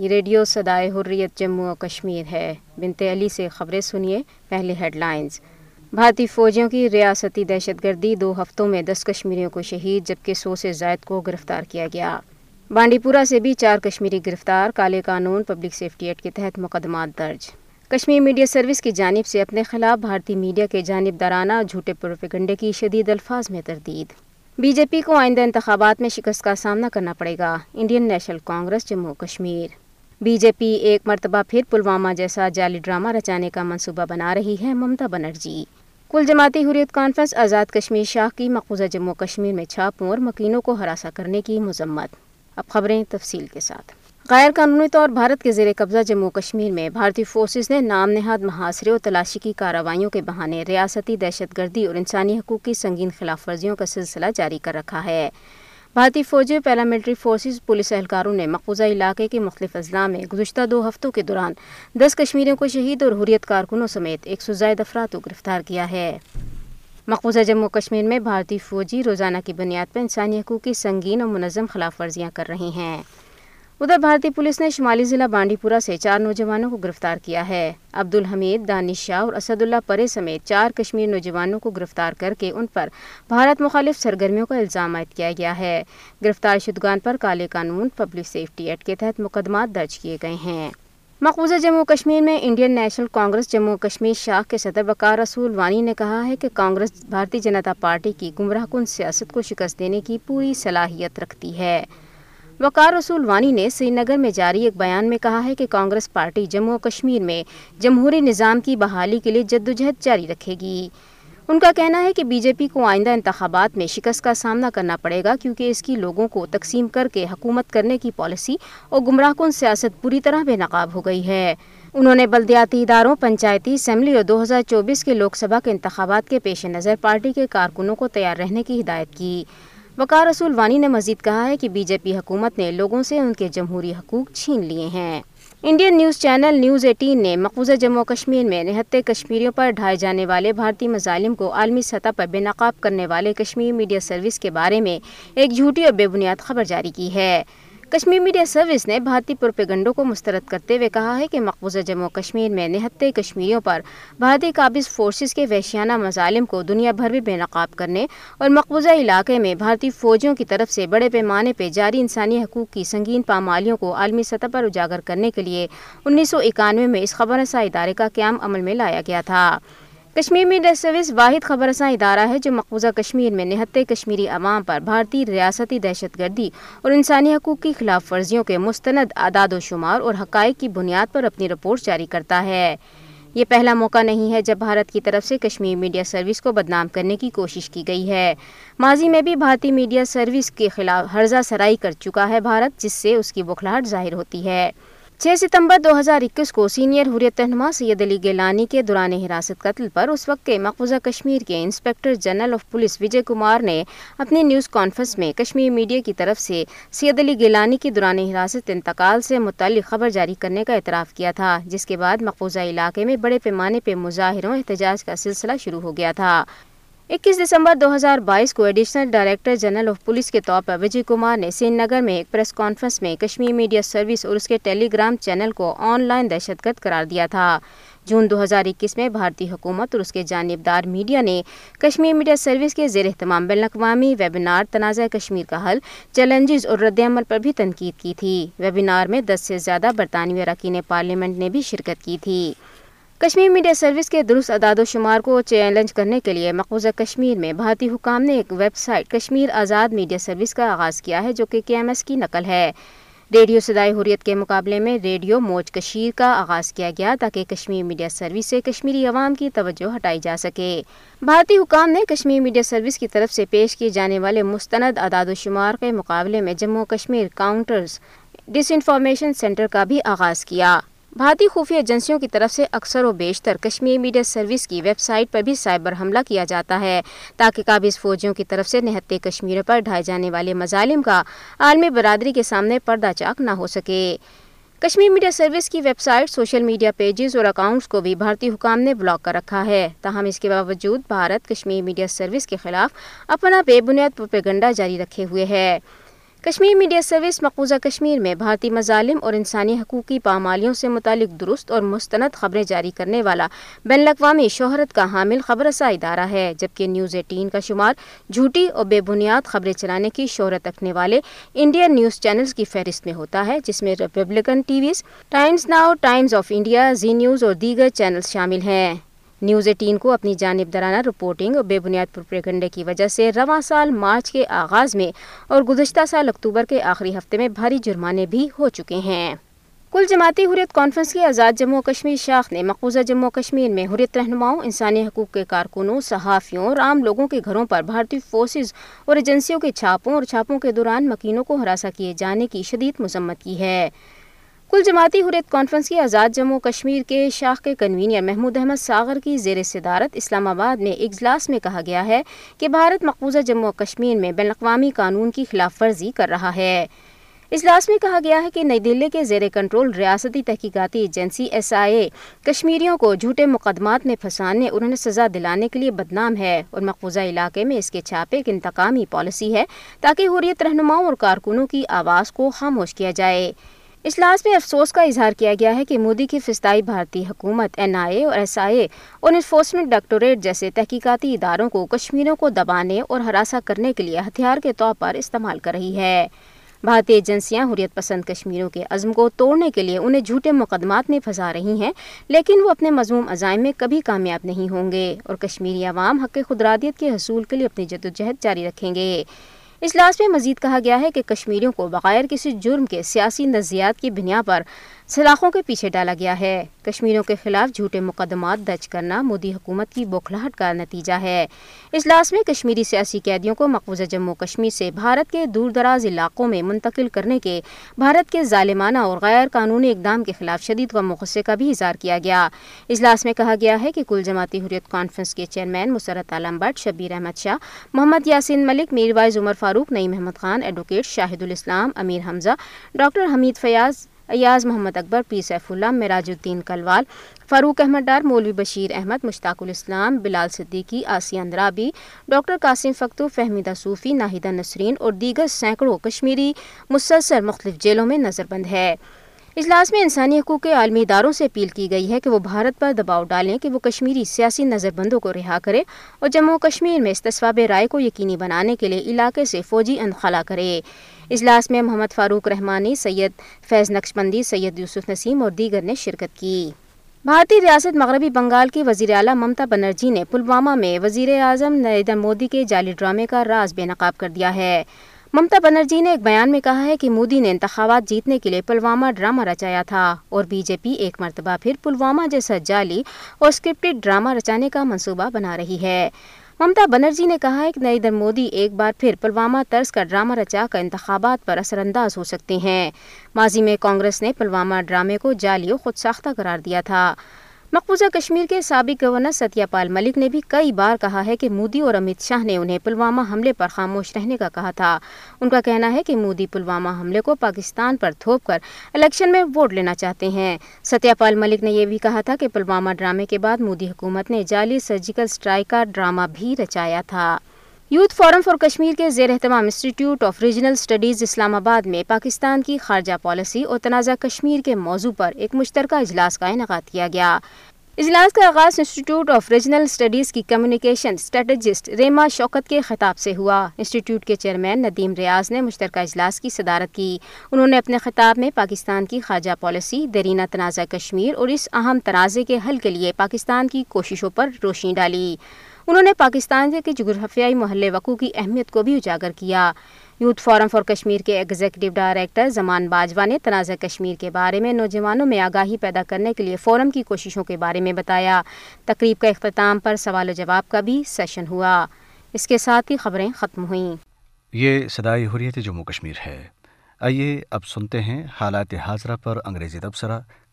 یہ ریڈیو صدائے حریت جموں و کشمیر ہے بنت علی سے خبریں سنیے پہلے ہیڈ لائنز بھارتی فوجیوں کی ریاستی دہشت گردی دو ہفتوں میں دس کشمیریوں کو شہید جبکہ سو سے زائد کو گرفتار کیا گیا بانڈی پورہ سے بھی چار کشمیری گرفتار کالے قانون پبلک سیفٹی ایکٹ کے تحت مقدمات درج کشمیر میڈیا سروس کی جانب سے اپنے خلاف بھارتی میڈیا کے جانب دارانہ جھوٹے پروپیگنڈے کی شدید الفاظ میں تردید بی جے پی کو آئندہ انتخابات میں شکست کا سامنا کرنا پڑے گا Indian National Congress Jammu Kashmir B J P ایک مرتبہ پھر پلوامہ جیسا جعلی ڈرامہ رچانے کا منصوبہ بنا رہی ہے ممتا بنرجی کل جماعتی حریت کانفرنس آزاد کشمیر شاہ کی مقوضہ جموں کشمیر میں چھاپوں اور مکینوں کو ہراساں کرنے کی مذمت اب خبریں تفصیل کے ساتھ غیر قانونی طور بھارت کے زیر قبضہ جموں کشمیر میں بھارتی فورسز نے نام نہاد محاصرے اور تلاشی کی کارروائیوں کے بہانے ریاستی دہشت گردی اور انسانی حقوق کی سنگین خلاف ورزیوں کا سلسلہ جاری کر رکھا ہے بھارتی فوجی اور پیراملٹری فورسز پولیس اہلکاروں نے مقبوضہ علاقے کے مختلف اضلاع میں گزشتہ دو ہفتوں کے دوران دس کشمیریوں کو شہید اور حریت کارکنوں سمیت ایک سو زائد افراد کو گرفتار کیا ہے مقبوضہ جموں کشمیر میں بھارتی فوجی روزانہ کی بنیاد پر انسانی حقوق کی سنگین اور منظم خلاف ورزیاں کر رہے ہیں ادھر بھارتی پولیس نے شمالی ضلع بانڈی پورا سے چار نوجوانوں کو گرفتار کیا ہے عبد الحمید شاہ اور اسد اللہ پرے سمیت چار کشمیر نوجوانوں کو گرفتار کر کے ان پر بھارت مخالف سرگرمیوں کا الزام عائد کیا گیا ہے گرفتار شدگان پر کالے قانون پبلک سیفٹی ایکٹ کے تحت مقدمات درج کیے گئے ہیں مقبوضہ جموں کشمیر میں انڈین نیشنل کانگریس جموں کشمیر شاہ کے صدر بکار رسول وانی نے کہا ہے کہ کانگریس بھارتی جنتا پارٹی کی گمراہ کن سیاست کو شکست دینے کی پوری صلاحیت رکھتی ہے وقار رسول وانی نے سری نگر میں جاری ایک بیان میں کہا ہے کہ کانگریس پارٹی جموں و کشمیر میں جمہوری نظام کی بحالی کے لیے جد و جہد جاری رکھے گی ان کا کہنا ہے کہ بی جے پی کو آئندہ انتخابات میں شکست کا سامنا کرنا پڑے گا کیونکہ اس کی لوگوں کو تقسیم کر کے حکومت کرنے کی پالیسی اور گمراہ کن سیاست پوری طرح بے نقاب ہو گئی ہے انہوں نے بلدیاتی اداروں پنچایتی اسمبلی اور دو ہزار چوبیس کے لوک سبھا کے انتخابات کے پیش نظر پارٹی کے کارکنوں کو تیار رہنے کی ہدایت کی وقار رسول وانی نے مزید کہا ہے کہ بی جے پی حکومت نے لوگوں سے ان کے جمہوری حقوق چھین لیے ہیں Indian news channel news eighteen نے مقبوضہ جموں کشمیر میں نہتے کشمیریوں پر ڈھائے جانے والے بھارتی مظالم کو عالمی سطح پر بے نقاب کرنے والے کشمیر میڈیا سروس کے بارے میں ایک جھوٹی اور بے بنیاد خبر جاری کی ہے کشمیر میڈیا سروس نے بھارتی پروپیگنڈوں کو مسترد کرتے ہوئے کہا ہے کہ مقبوضہ جموں کشمیر میں نہتے کشمیریوں پر بھارتی قابض فورسز کے وحشیانہ مظالم کو دنیا بھر میں بے نقاب کرنے اور مقبوضہ علاقے میں بھارتی فوجیوں کی طرف سے بڑے پیمانے پہ جاری انسانی حقوق کی سنگین پامالیوں کو عالمی سطح پر اجاگر کرنے کے لیے انیس سو اکانوے میں اس خبر ادارے کا قیام عمل میں لایا گیا تھا کشمیر میڈیا سروس واحد خبر رساں ادارہ ہے جو مقبوضہ کشمیر میں نہتے کشمیری عوام پر بھارتی ریاستی دہشت گردی اور انسانی حقوق کی خلاف ورزیوں کے مستند اعداد و شمار اور حقائق کی بنیاد پر اپنی رپورٹ جاری کرتا ہے یہ پہلا موقع نہیں ہے جب بھارت کی طرف سے کشمیر میڈیا سروس کو بدنام کرنے کی کوشش کی گئی ہے ماضی میں بھی بھارتی میڈیا سروس کے خلاف حرضہ سرائی کر چکا ہے بھارت جس سے اس کی بخلاہٹ ظاہر ہوتی ہے چھ ستمبر دو ہزار اکیس کو سینئر حریت رہنما سید علی گیلانی کے دوران حراست قتل پر اس وقت کے مقبوضہ کشمیر کے inspector general of police Vijay Kumar نے اپنی نیوز کانفرنس میں کشمیر میڈیا کی طرف سے سید علی گیلانی کے دوران حراست انتقال سے متعلق خبر جاری کرنے کا اعتراف کیا تھا جس کے بعد مقبوضہ علاقے میں بڑے پیمانے پہ مظاہروں احتجاج کا سلسلہ شروع ہو گیا تھا اکیس دسمبر دو ہزار بائیس کو additional director general of police کے طور پر وجے کمار نے سری نگر میں ایک پریس کانفرنس میں کشمیر میڈیا سروس اور اس کے ٹیلی گرام چینل کو آن لائن دہشت گرد قرار دیا تھا جون دو ہزار اکیس میں بھارتی حکومت اور اس کے جانبدار میڈیا نے کشمیر میڈیا سروس کے زیر اہتمام بین الاقوامی ویبینار تنازع کشمیر کا حل چیلنجز اور رد عمل پر بھی تنقید کی تھی ویبینار میں دس سے زیادہ برطانوی اراکین پارلیمنٹ نے بھی شرکت کی تھی کشمیر میڈیا سروس کے درست اعداد و شمار کو چیلنج کرنے کے لیے مقوضہ کشمیر میں بھارتی حکام نے ایک website Kashmir Azad media service کا آغاز کیا ہے جو کہ کے ایم ایس کی نقل ہے ریڈیو صدائی حریت کے مقابلے میں ریڈیو موج کشیر کا آغاز کیا گیا تاکہ کشمیر میڈیا سروس سے کشمیری عوام کی توجہ ہٹائی جا سکے بھارتی حکام نے کشمیر میڈیا سروس کی طرف سے پیش کیے جانے والے مستند اعداد و شمار کے مقابلے میں Jammu Kashmir counters disinformation centre کا بھی آغاز کیا بھارتی خفیہ ایجنسیوں کی طرف سے اکثر و بیشتر کشمیر میڈیا سروس کی ویب سائٹ پر بھی سائبر حملہ کیا جاتا ہے تاکہ قابض فوجیوں کی طرف سے نہتے کشمیر پر ڈھائے جانے والے مظالم کا عالمی برادری کے سامنے پردہ چاک نہ ہو سکے کشمیر میڈیا سروس کی website social media pages اور اکاؤنٹس کو بھی بھارتی حکام نے بلاک کر رکھا ہے تاہم اس کے باوجود بھارت کشمیر میڈیا سروس کے خلاف اپنا بے بنیاد پروپیگنڈا جاری رکھے ہوئے ہے کشمیر میڈیا سروس مقوضہ کشمیر میں بھارتی مظالم اور انسانی حقوقی پامالیوں سے متعلق درست اور مستند خبریں جاری کرنے والا بین الاقوامی شہرت کا حامل خبر ادارہ ہے جبکہ نیوز ایٹین کا شمار جھوٹی اور بے بنیاد خبریں چلانے کی شہرت رکھنے والے انڈین نیوز چینلز کی فہرست میں ہوتا ہے جس میں republican TVs Times Now Times of India Zee News اور دیگر چینلز شامل ہیں نیوز ایٹین کو اپنی جانب درانہ رپورٹنگ اور بے بنیاد کی وجہ سے رواں سال مارچ کے آغاز میں اور گزشتہ سال اکتوبر کے آخری ہفتے میں بھاری جرمانے بھی ہو چکے ہیں کل جماعتی حریت کانفرنس کی آزاد جموں کشمیر شاخ نے مقوضہ جموں کشمیر میں حریت رہنماؤں انسانی حقوق کے کارکنوں صحافیوں اور عام لوگوں کے گھروں پر بھارتی فورسز اور ایجنسیوں کے چھاپوں اور چھاپوں کے دوران مکینوں کو ہراساں کیے جانے کی شدید مذمت کی ہے کل جماعتی حریت کانفرنس کی آزاد جموں کشمیر کے شاخ کے کنوینئر محمود احمد ساغر کی زیر صدارت اسلام آباد میں ایک اجلاس میں کہا گیا ہے کہ بھارت مقبوضہ جموں کشمیر میں بین الاقوامی قانون کی خلاف ورزی کر رہا ہے اجلاس میں کہا گیا ہے کہ نئی دلی کے زیر کنٹرول ریاستی تحقیقاتی ایجنسی ایس آئی اے کشمیریوں کو جھوٹے مقدمات میں پھنسانے اور سزا دلانے کے لیے بدنام ہے اور مقبوضہ علاقے میں اس کے چھاپے ایک انتقامی پالیسی ہے تاکہ حریت رہنماؤں اور کارکنوں کی آواز کو خاموش کیا جائے اجلاس میں افسوس کا اظہار کیا گیا ہے کہ مودی کی فستائی بھارتی حکومت این آئی اے اور ایس آئی اے اور انفورسمنٹ ڈائیکٹوریٹ جیسے تحقیقاتی اداروں کو کشمیروں کو دبانے اور ہراساں کرنے کے لیے ہتھیار کے طور پر استعمال کر رہی ہے بھارتی ایجنسیاں حریت پسند کشمیروں کے عزم کو توڑنے کے لیے انہیں جھوٹے مقدمات میں پھنسا رہی ہیں لیکن وہ اپنے مضموم عزائم میں کبھی کامیاب نہیں ہوں گے اور کشمیری عوام حق خدرادیت کے حصول کے لیے اپنی جد و جہد جاری رکھیں گے اجلاس میں مزید کہا گیا ہے کہ کشمیریوں کو بغیر کسی جرم کے سیاسی نظریات کی بنیاد پر سلاخوں کے پیچھے ڈالا گیا ہے کشمیروں کے خلاف جھوٹے مقدمات درج کرنا مودی حکومت کی بوکھلاہٹ کا نتیجہ ہے اجلاس میں کشمیری سیاسی قیدیوں کو مقوضہ جموں کشمیر سے بھارت کے دور دراز علاقوں میں منتقل کرنے کے بھارت کے ظالمانہ اور غیر قانونی اقدام کے خلاف شدید و غصے کا بھی اظہار کیا گیا اجلاس میں کہا گیا ہے کہ کل جماعتی حریت کانفرنس کے chairman Musarrat Alam but Shabir Ahmad Shah Muhammad Yasin Malik wise Umar Farooq نئی Mohammad Khan advocate Shahid ul Islam Amir Hamza doctor Hameed Fayaz Ayaz Mohammad Akbar P Saifullah Merajuddin Kalwal Farooq Ahmad Dar مولوی بشیر احمد مشتاق الاسلام بلال صدیقی آسیہ اندرابی ڈاکٹر قاسم فختوف فہمیدہ صوفی ناہیدہ نسرین اور دیگر سینکڑوں کشمیری مسلسل مختلف جیلوں میں نظر بند ہے اجلاس میں انسانی حقوق کے عالمی اداروں سے اپیل کی گئی ہے کہ وہ بھارت پر دباؤ ڈالیں کہ وہ کشمیری سیاسی نظر بندوں کو رہا کرے اور جموں کشمیر میں استصواب رائے کو یقینی بنانے کے لیے علاقے سے فوجی اندخلا کرے اجلاس میں محمد فاروق رحمانی سید فیض نقشبندی سید یوسف نسیم اور دیگر نے شرکت کی بھارتی ریاست مغربی بنگال کی وزیر اعلیٰ ممتا بنرجی نے پلوامہ میں وزیر اعظم نریندر مودی کے جعلی ڈرامے کا راز بے نقاب کر دیا ہے ممتا بنرجی نے ایک بیان میں کہا ہے کہ مودی نے انتخابات جیتنے کے لیے پلوامہ ڈرامہ رچایا تھا اور بی جے پی ایک مرتبہ پھر پلوامہ جیسا جعلی اور اسکرپٹڈ ڈرامہ رچانے کا منصوبہ بنا رہی ہے ممتا بنرجی نے کہا ہے کہ نریندر مودی ایک بار پھر پلوامہ طرز کا ڈرامہ رچا کر انتخابات پر اثر انداز ہو سکتے ہیں ماضی میں کانگریس نے پلوامہ ڈرامے کو جعلی و خود ساختہ قرار دیا تھا مقبوضہ کشمیر کے سابق گورنر ستیہ پال ملک نے بھی کئی بار کہا ہے کہ مودی اور امت شاہ نے انہیں پلوامہ حملے پر خاموش رہنے کا کہا تھا ان کا کہنا ہے کہ مودی پلوامہ حملے کو پاکستان پر تھوپ کر الیکشن میں ووٹ لینا چاہتے ہیں ستیہ پال ملک نے یہ بھی کہا تھا کہ پلوامہ ڈرامے کے بعد مودی حکومت نے جعلی سرجیکل اسٹرائک کا ڈرامہ بھی رچایا تھا یوتھ فورم فار کشمیر کے زیر اہتمام institute of regional studies Islamabad میں پاکستان کی خارجہ پالیسی اور تنازع کشمیر کے موضوع پر ایک مشترکہ اجلاس کا انعقاد کیا گیا اجلاس کا آغاز انسٹیٹیوٹ آف ریجنل اسٹڈیز کی کمیونیکیشن اسٹریٹجسٹ ریما شوکت کے خطاب سے ہوا انسٹیٹیوٹ کے چیئرمین ندیم ریاض نے مشترکہ اجلاس کی صدارت کی انہوں نے اپنے خطاب میں پاکستان کی خارجہ پالیسی درینہ تنازع کشمیر اور اس اہم تنازع کے حل کے لیے پاکستان کی کوششوں پر روشنی ڈالی انہوں نے پاکستان کے جغرافیائی محل وقوع کی اہمیت کو بھی اجاگر کیا یوتھ فورم فار کشمیر کے ایگزیکٹو ڈائریکٹر زمان باجوہ نے تنازع کشمیر کے بارے میں نوجوانوں میں آگاہی پیدا کرنے کے لیے فورم کی کوششوں کے بارے میں بتایا تقریب کا اختتام پر سوال و جواب کا بھی سیشن ہوا اس کے ساتھ خبریں ختم ہوئیں یہ صدائی حریت کشمیر ہے آئیے اب سنتے ہیں حالات حاضرہ پر انگریزی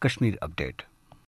Kashmir update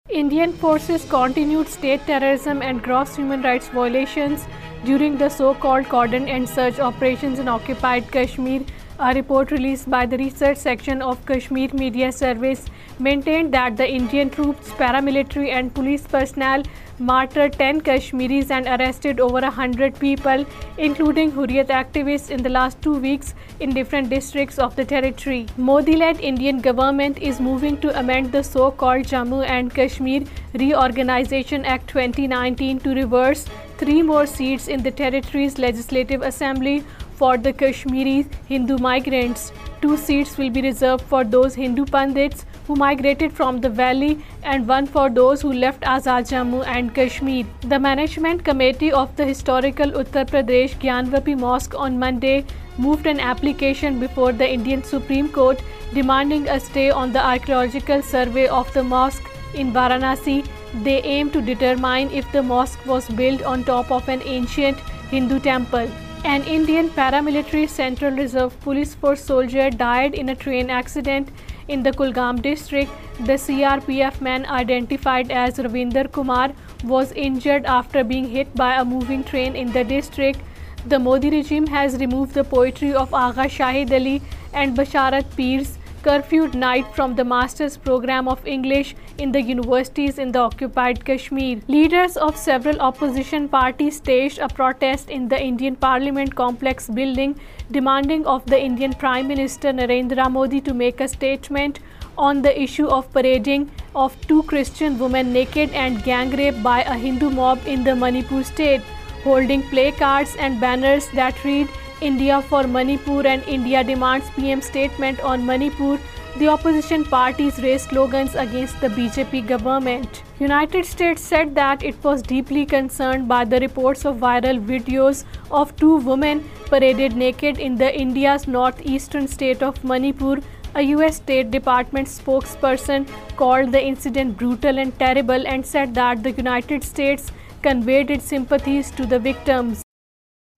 Indian forces continued state terrorism and gross human rights violations during the so-called cordon and surge operations in occupied Kashmir a report released by the research section of Kashmir Media Service maintained that the Indian troops, paramilitary and police personnel martyred 10 Kashmiris and arrested over 100 people, including Hurriyat activists, in the last 2 weeks in different districts of the territory. Modi-led Indian government is moving to amend the so-called Jammu and Kashmir Reorganization Act 2019 to reverse 3 more seats in the territory's legislative assembly for the Kashmiri Hindu migrants, 2 seats will be reserved for those Hindu Pandits who migrated from the valley and 1 for those who left Azad Jammu and Kashmir. The Management Committee of the historical Uttar Pradesh Gyanvapi Mosque on Monday moved an application before the Indian Supreme Court demanding a stay on the archaeological survey of the mosque in Varanasi. They aim to determine if the mosque was built on top of an ancient Hindu temple. An Indian paramilitary Central Reserve Police Force soldier died in a train accident in the Kulgam district. The CRPF man, identified as Ravinder Kumar, was injured after being hit by a moving train in the district. The Modi regime has removed the poetry of Agha Shahid Ali and Basharat Peir's Curfewed night from the Master's Program of English in the universities in the occupied Kashmir. Leaders of several opposition parties staged a protest in the Indian Parliament complex building, demanding of the Indian Prime Minister Narendra Modi to make a statement on the issue of parading of two Christian women naked and gang rape by a Hindu mob in the Manipur state, holding placards and banners that read India for Manipur and India demands PM statement on Manipur. The opposition parties raised slogans against the BJP government. United States said that it was deeply concerned by the reports of viral videos of two women paraded naked in the India's northeastern state of Manipur. A U.S. State Department spokesperson called the incident brutal and terrible and said that the United States conveyed its sympathies to the victims.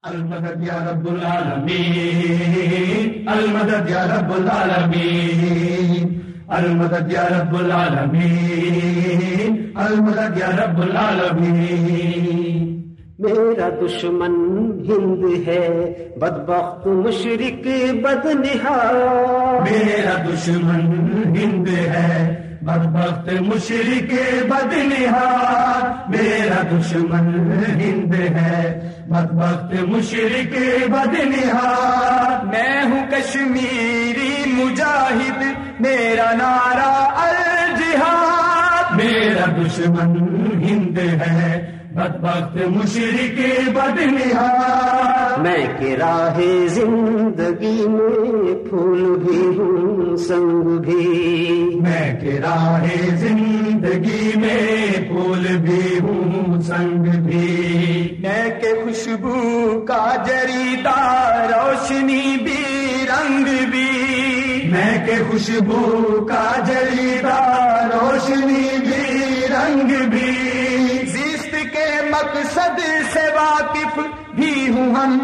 یا رب یا رب العالمین المدد یا رب العالمین المدد یا رب العالمین میرا دشمن ہند ہے بدبخت مشرق بدنہا میرا دشمن ہند ہے بدبخت مشرق بدنہار میرا دشمن ہند ہے بدبخت مشرق بدنہار میں ہوں کشمیری مجاہد میرا نارا الجہاد میرا دشمن ہند ہے بدبخت مشرق بدنیہ میں کہ راہ زندگی میں پھول بھی ہوں سنگ بھی میں کے زندگی میں پھول بھی ہوں سنگ بھی میں کے خوشبو کا جریدار روشنی بھی رنگ بھی میں کے خوشبو کا جریدار روشنی بھی رنگ بھی زیست کے مقصد سے واقف بھی ہوں ہم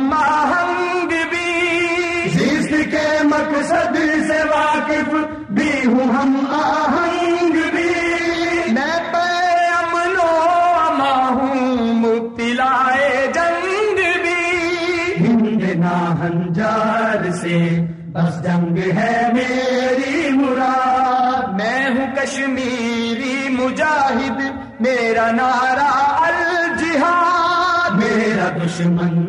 مقصد سے واقف بھی ہوں ہم آہنگ بھی میں امن و ہوں مبتلائے جنگ بھی ہند ہنجار سے بس جنگ ہے میری مراد میں ہوں کشمیری مجاہد میرا نعرہ الجہاد میرا دشمن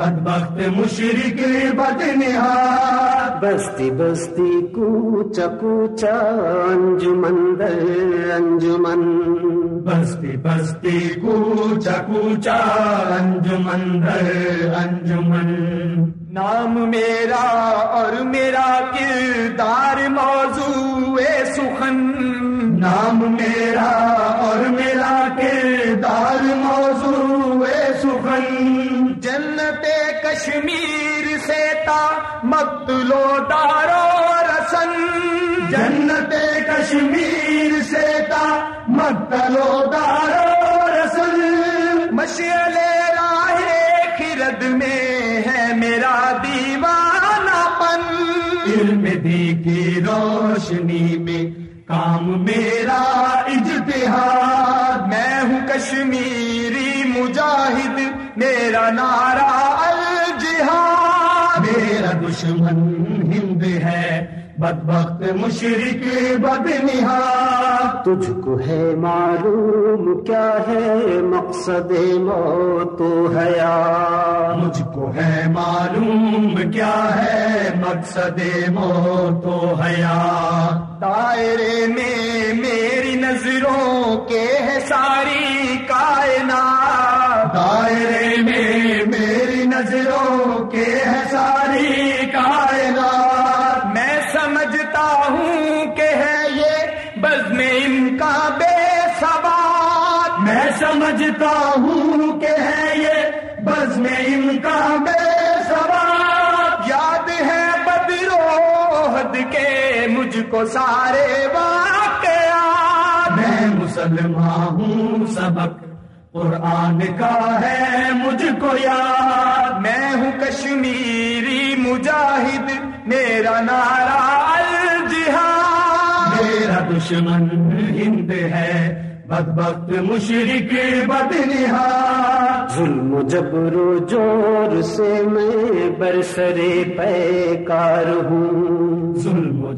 بدبخت مشرق بدنہار بستی بستی کوچا کوچا انجمن در انجمن بستی بستی کوچا کوچا انجمن در انجمن نام میرا اور میرا کردار موضوع سخن نام میرا اور میرا کشمیر سے تا مقتلو دارو رسن جنت کشمیر سے مت لو دارو رسن راہ خرد میں ہے میرا دیوانا پن علم دی کی روشنی میں کام میرا اجتہاد میں ہوں کشمیری مجاہد میرا نعرہ بدبخت مشرق مشرق بدنہ تجھ کو ہے معلوم کیا ہے مقصد موت و حیا مجھ کو ہے معلوم کیا ہے مقصد موت و حیات دائرے میں میری نظروں کے ہے ساری کائنات دائرے میں میری نظروں کے ہے ساری سمجھتا ہوں کہ ہے یہ بس میں ان کا بے سواب یاد ہے بدروہد کے مجھ کو سارے واقعات میں مسلمان ہوں سبق قرآن کا ہے مجھ کو یاد میں ہوں کشمیری مجاہد میرا نعرہ الجہاد میرا دشمن ہند ہے بدبخت مشرق بدنہا ظلم ظلم و جور سے میں برسر پے کار ہوں ظلم و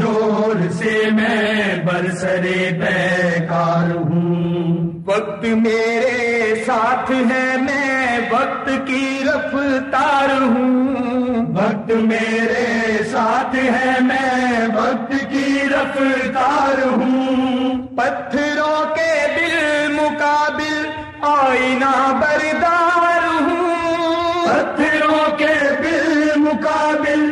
جور سے میں برسر پیکار ہوں وقت میرے ساتھ ہے میں وقت کی رفتار ہوں وقت میرے ساتھ ہے میں وقت کی رفتار ہوں پتھروں کے بالمقابل آئینہ بردار ہوں پتھروں کے بالمقابل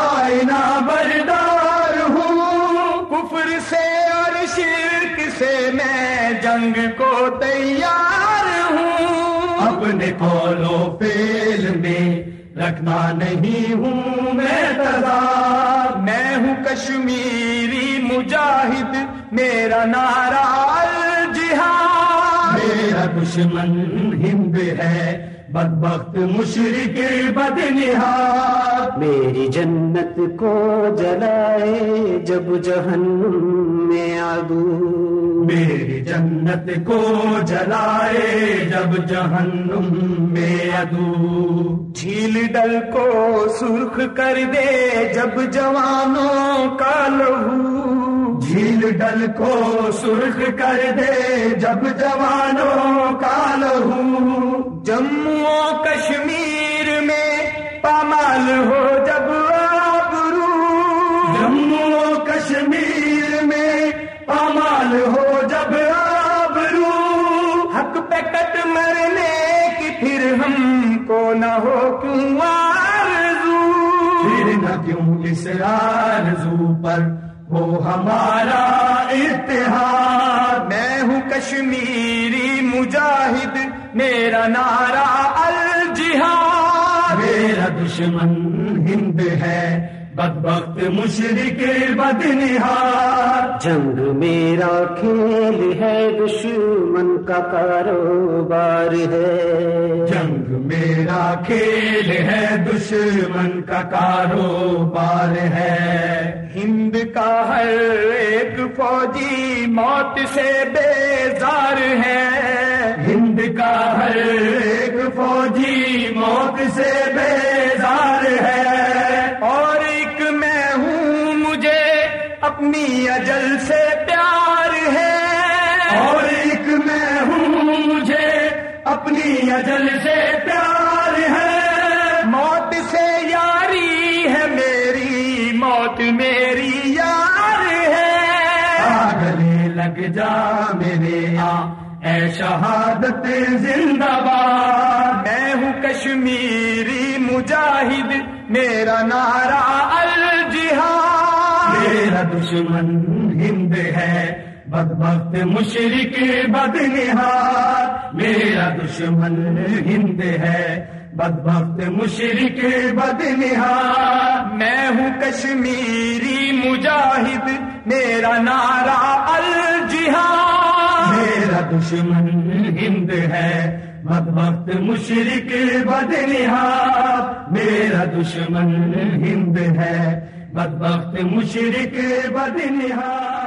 آئینہ بردار ہوں کفر سے اور شرک سے میں جنگ کو تیار ہوں اپنے کولو پیل میں رکھنا نہیں ہوں میں میں ہوں کشمیری مجاہد میرا نارا جہاد میرا دشمن ہند ہے بد بخت مشرق بدنہ میری جنت کو جلائے جب جہن میں آگو میری جنت کو جلائے جب جہنم میں ادو جھیل ڈل کو سرخ کر دے جب جوانوں کا لہو جھیل ڈل کو سرخ کر دے جب جوانوں کا لہو جموں کشمیر میں پامال ہو جب آبرو جموں کشمیر میں پامال ہو جب آبرو حق پہ کٹ مرنے کی پھر ہم کو نہ ہو کیوں آرزو پھر نہ کیوں اس آرزو پر وہ ہمارا اتحاد میں ہوں کشمیری مجاہد میرا نعرہ الجہاد میرا دشمن ہند ہے بدبخت مشرق بدنہار جنگ میرا کھیل ہے دشمن کا کاروبار ہے جنگ میرا کھیل ہے دشمن کا کاروبار ہے ہند کا ہر ایک فوجی موت سے بیزار ہے ہند کا ہر ایک فوجی موت سے اپنی اجل سے پیار ہے موت سے یاری ہے میری موت میری یار ہے گلے لگ جا میرے یہاں اے شہادت زندہ باد میں ہوں کشمیری مجاہد میرا نعرہ الجہاد میرا دشمن ہند ہے بد بخت مشرق نہار میرا دشمن ہند ہے بد بکت مشرق بدنہار میں ہوں کشمیری مجاہد میرا نارا الجہاد میرا دشمن ہند ہے بد بخت مشرق نہار میرا دشمن ہند ہے بد بکت مشرق نہار